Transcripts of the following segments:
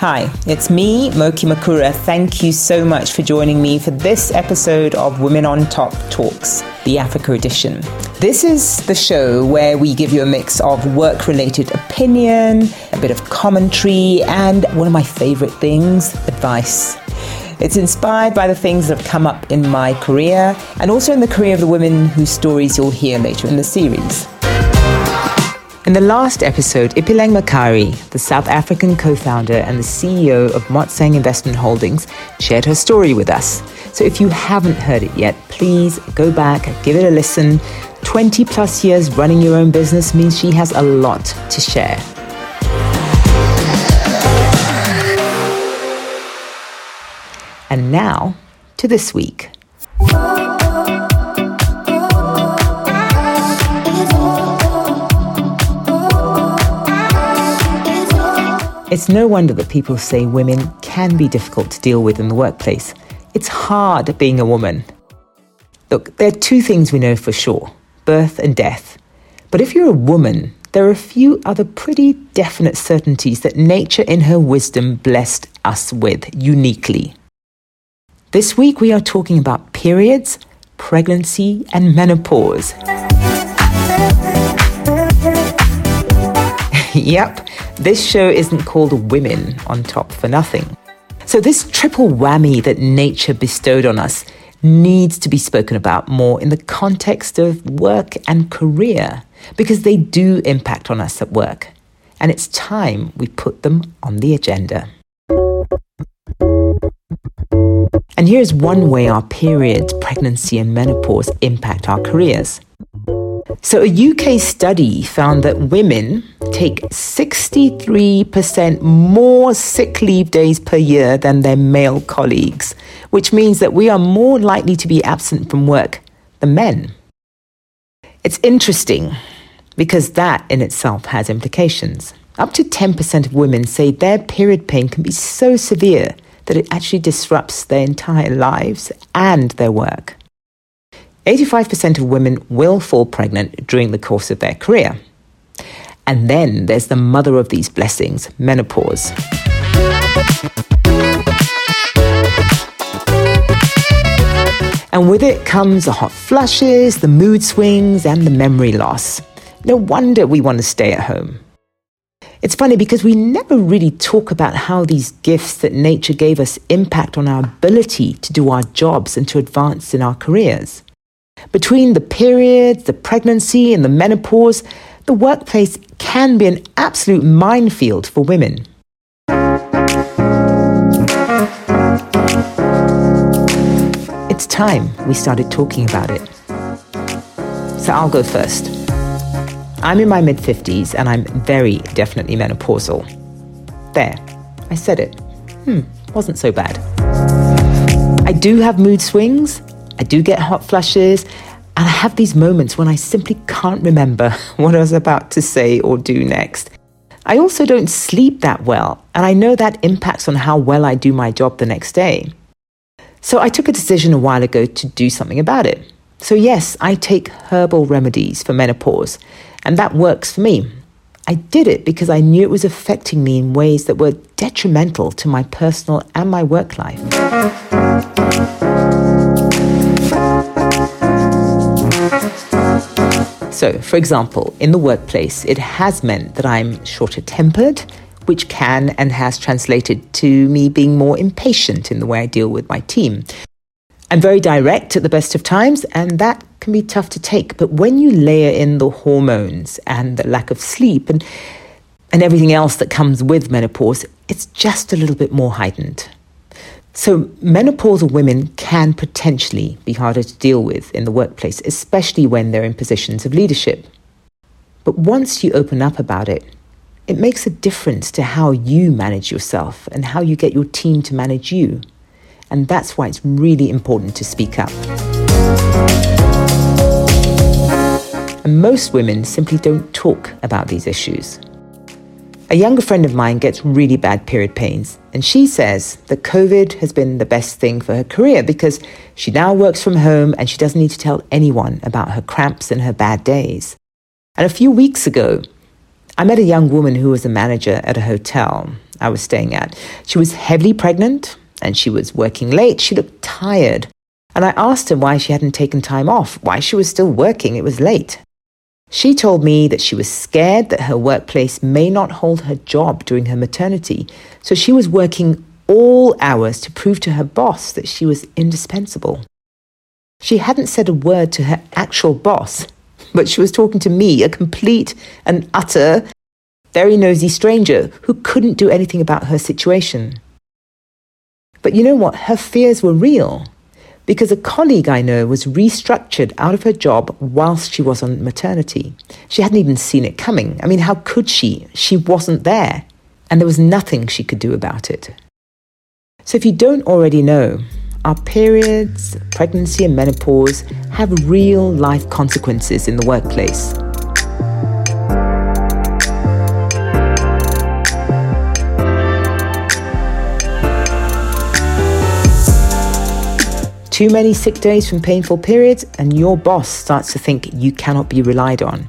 Hi, it's me, Moky Makura. Thank you so much for joining me for this episode of Women on Top Talks, the Africa edition. This is the show where we give you a mix of work related opinion, a bit of commentary, and one of my favorite things, advice. It's inspired by the things that have come up in my career and also in the career of the women whose stories you'll hear later in the series. In the last episode, Ipeleng Mkhari, the South African co founder and the CEO of Motseng Investment Holdings, shared her story with us. So if you haven't heard it yet, please go back, give it a listen. 20 plus years running your own business means she has a lot to share. And now to this week. It's no wonder that people say women can be difficult to deal with in the workplace. It's hard being a woman. Look, there are two things we know for sure birth and death. But if you're a woman, there are a few other pretty definite certainties that nature, in her wisdom, blessed us with uniquely. This week, we are talking about periods, pregnancy, and menopause. yep, this show isn't called Women on Top for nothing. So, this triple whammy that nature bestowed on us needs to be spoken about more in the context of work and career because they do impact on us at work. And it's time we put them on the agenda. And here's one way our periods, pregnancy, and menopause impact our careers. So, a UK study found that women take 63% more sick leave days per year than their male colleagues, which means that we are more likely to be absent from work than men. It's interesting because that in itself has implications. Up to 10% of women say their period pain can be so severe that it actually disrupts their entire lives and their work. 85% of women will fall pregnant during the course of their career. And then there's the mother of these blessings, menopause. And with it comes the hot flushes, the mood swings, and the memory loss. No wonder we want to stay at home. It's funny because we never really talk about how these gifts that nature gave us impact on our ability to do our jobs and to advance in our careers. Between the period, the pregnancy, and the menopause, the workplace can be an absolute minefield for women. It's time we started talking about it. So I'll go first. I'm in my mid 50s and I'm very definitely menopausal. There, I said it. Hmm, wasn't so bad. I do have mood swings, I do get hot flushes, and I have these moments when I simply can't remember what I was about to say or do next. I also don't sleep that well, and I know that impacts on how well I do my job the next day. So I took a decision a while ago to do something about it. So, yes, I take herbal remedies for menopause, and that works for me. I did it because I knew it was affecting me in ways that were detrimental to my personal and my work life. So, for example, in the workplace, it has meant that I'm shorter tempered, which can and has translated to me being more impatient in the way I deal with my team. I'm very direct at the best of times, and that can be tough to take. But when you layer in the hormones and the lack of sleep and, and everything else that comes with menopause, it's just a little bit more heightened. So, menopausal women can potentially be harder to deal with in the workplace, especially when they're in positions of leadership. But once you open up about it, it makes a difference to how you manage yourself and how you get your team to manage you. And that's why it's really important to speak up. And most women simply don't talk about these issues. A younger friend of mine gets really bad period pains, and she says that COVID has been the best thing for her career because she now works from home and she doesn't need to tell anyone about her cramps and her bad days. And a few weeks ago, I met a young woman who was a manager at a hotel, I was staying at. She was heavily pregnant and she was working late. She looked tired. And I asked her why she hadn't taken time off, why she was still working. It was late. She told me that she was scared that her workplace may not hold her job during her maternity, so she was working all hours to prove to her boss that she was indispensable. She hadn't said a word to her actual boss, but she was talking to me, a complete and utter, very nosy stranger who couldn't do anything about her situation. But you know what? Her fears were real because a colleague I know was restructured out of her job whilst she was on maternity. She hadn't even seen it coming. I mean, how could she? She wasn't there, and there was nothing she could do about it. So, if you don't already know, our periods, pregnancy, and menopause have real life consequences in the workplace. Too many sick days from painful periods, and your boss starts to think you cannot be relied on.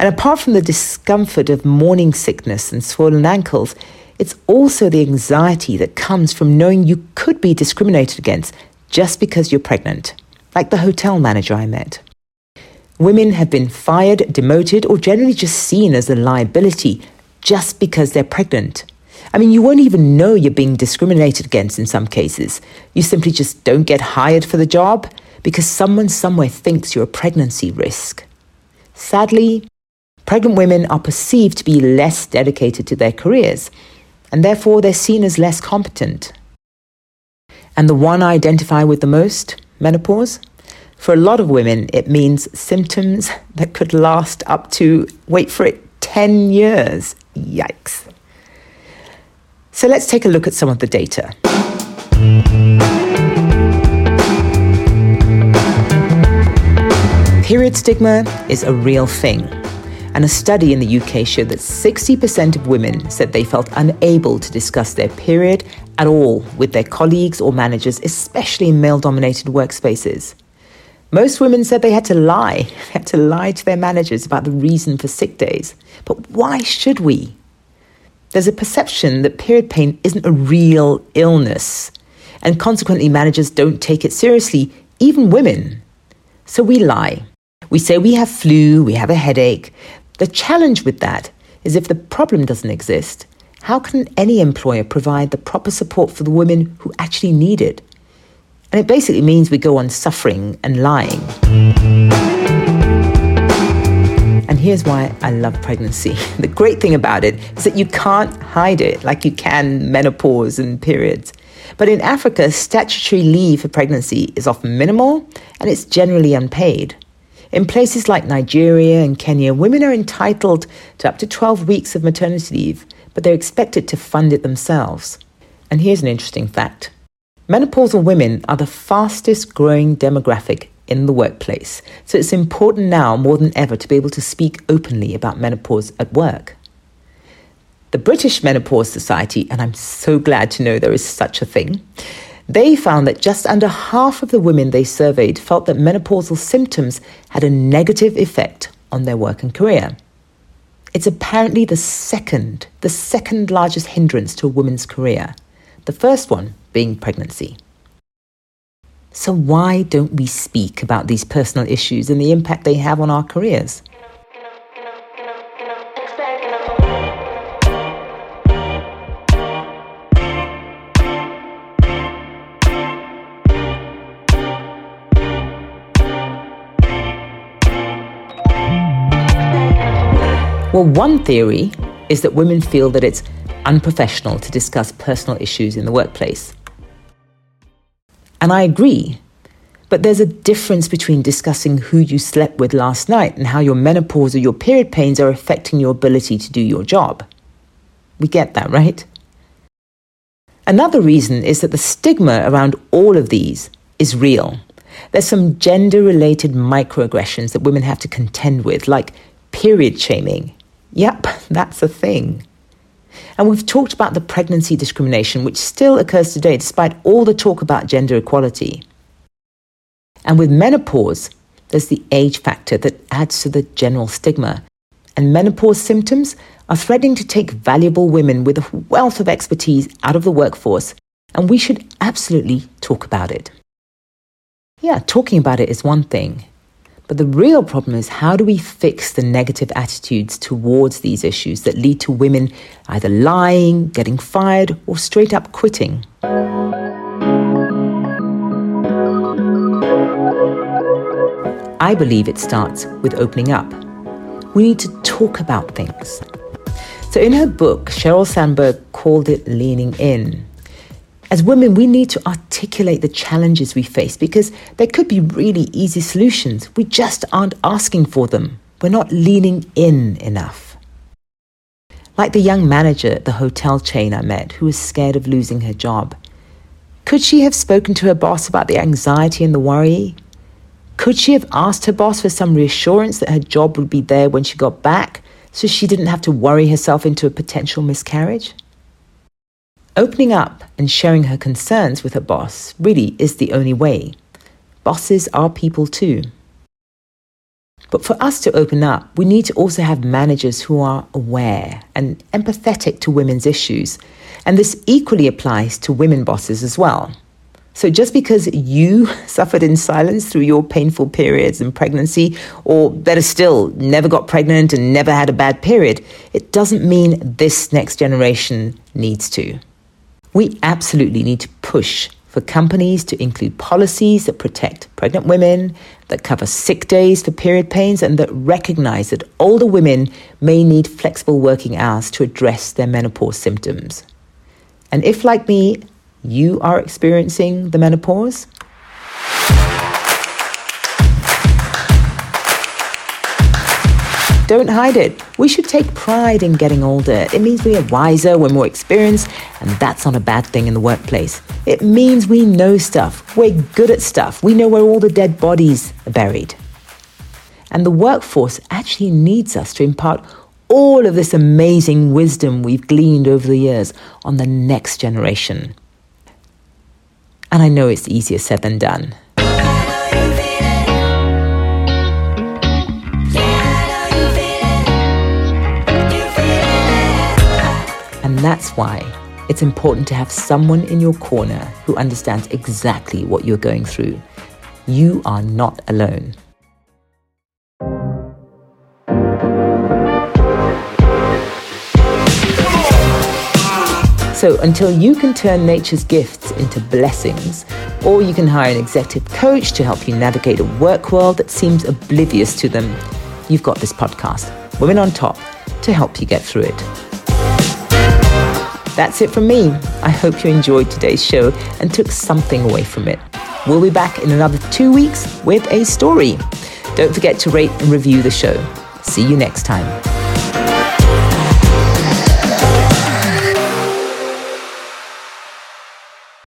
And apart from the discomfort of morning sickness and swollen ankles, it's also the anxiety that comes from knowing you could be discriminated against just because you're pregnant, like the hotel manager I met. Women have been fired, demoted, or generally just seen as a liability just because they're pregnant. I mean, you won't even know you're being discriminated against in some cases. You simply just don't get hired for the job because someone somewhere thinks you're a pregnancy risk. Sadly, pregnant women are perceived to be less dedicated to their careers, and therefore they're seen as less competent. And the one I identify with the most, menopause, for a lot of women, it means symptoms that could last up to, wait for it, 10 years. Yikes. So let's take a look at some of the data. Period stigma is a real thing. And a study in the UK showed that 60% of women said they felt unable to discuss their period at all with their colleagues or managers, especially in male dominated workspaces. Most women said they had to lie, they had to lie to their managers about the reason for sick days. But why should we? There's a perception that period pain isn't a real illness, and consequently, managers don't take it seriously, even women. So we lie. We say we have flu, we have a headache. The challenge with that is if the problem doesn't exist, how can any employer provide the proper support for the women who actually need it? And it basically means we go on suffering and lying. And here's why I love pregnancy. The great thing about it is that you can't hide it like you can menopause and periods. But in Africa, statutory leave for pregnancy is often minimal and it's generally unpaid. In places like Nigeria and Kenya, women are entitled to up to 12 weeks of maternity leave, but they're expected to fund it themselves. And here's an interesting fact menopausal women are the fastest growing demographic in the workplace. So it's important now more than ever to be able to speak openly about menopause at work. The British Menopause Society, and I'm so glad to know there is such a thing, they found that just under half of the women they surveyed felt that menopausal symptoms had a negative effect on their work and career. It's apparently the second, the second largest hindrance to a woman's career, the first one being pregnancy. So, why don't we speak about these personal issues and the impact they have on our careers? Well, one theory is that women feel that it's unprofessional to discuss personal issues in the workplace. And I agree. But there's a difference between discussing who you slept with last night and how your menopause or your period pains are affecting your ability to do your job. We get that, right? Another reason is that the stigma around all of these is real. There's some gender related microaggressions that women have to contend with, like period shaming. Yep, that's a thing. And we've talked about the pregnancy discrimination, which still occurs today despite all the talk about gender equality. And with menopause, there's the age factor that adds to the general stigma. And menopause symptoms are threatening to take valuable women with a wealth of expertise out of the workforce, and we should absolutely talk about it. Yeah, talking about it is one thing, but the real problem is how do we fix the negative attitudes towards these issues that lead to women either lying, getting fired, or straight up quitting? I believe it starts with opening up. We need to talk about things. So, in her book, Sheryl Sandberg called it leaning in. As women, we need to articulate the challenges we face because there could be really easy solutions. We just aren't asking for them. We're not leaning in enough. Like the young manager at the hotel chain I met who was scared of losing her job. Could she have spoken to her boss about the anxiety and the worry? Could she have asked her boss for some reassurance that her job would be there when she got back so she didn't have to worry herself into a potential miscarriage? Opening up and sharing her concerns with her boss really is the only way. Bosses are people too. But for us to open up, we need to also have managers who are aware and empathetic to women's issues. And this equally applies to women bosses as well. So just because you suffered in silence through your painful periods and pregnancy, or better still, never got pregnant and never had a bad period, it doesn't mean this next generation needs to. We absolutely need to push for companies to include policies that protect pregnant women, that cover sick days for period pains, and that recognize that older women may need flexible working hours to address their menopause symptoms. And if, like me, you are experiencing the menopause, Don't hide it. We should take pride in getting older. It means we are wiser, we're more experienced, and that's not a bad thing in the workplace. It means we know stuff, we're good at stuff, we know where all the dead bodies are buried. And the workforce actually needs us to impart all of this amazing wisdom we've gleaned over the years on the next generation. And I know it's easier said than done. And that's why it's important to have someone in your corner who understands exactly what you're going through. You are not alone. So, until you can turn nature's gifts into blessings, or you can hire an executive coach to help you navigate a work world that seems oblivious to them, you've got this podcast, Women on Top, to help you get through it. That's it from me. I hope you enjoyed today's show and took something away from it. We'll be back in another two weeks with a story. Don't forget to rate and review the show. See you next time.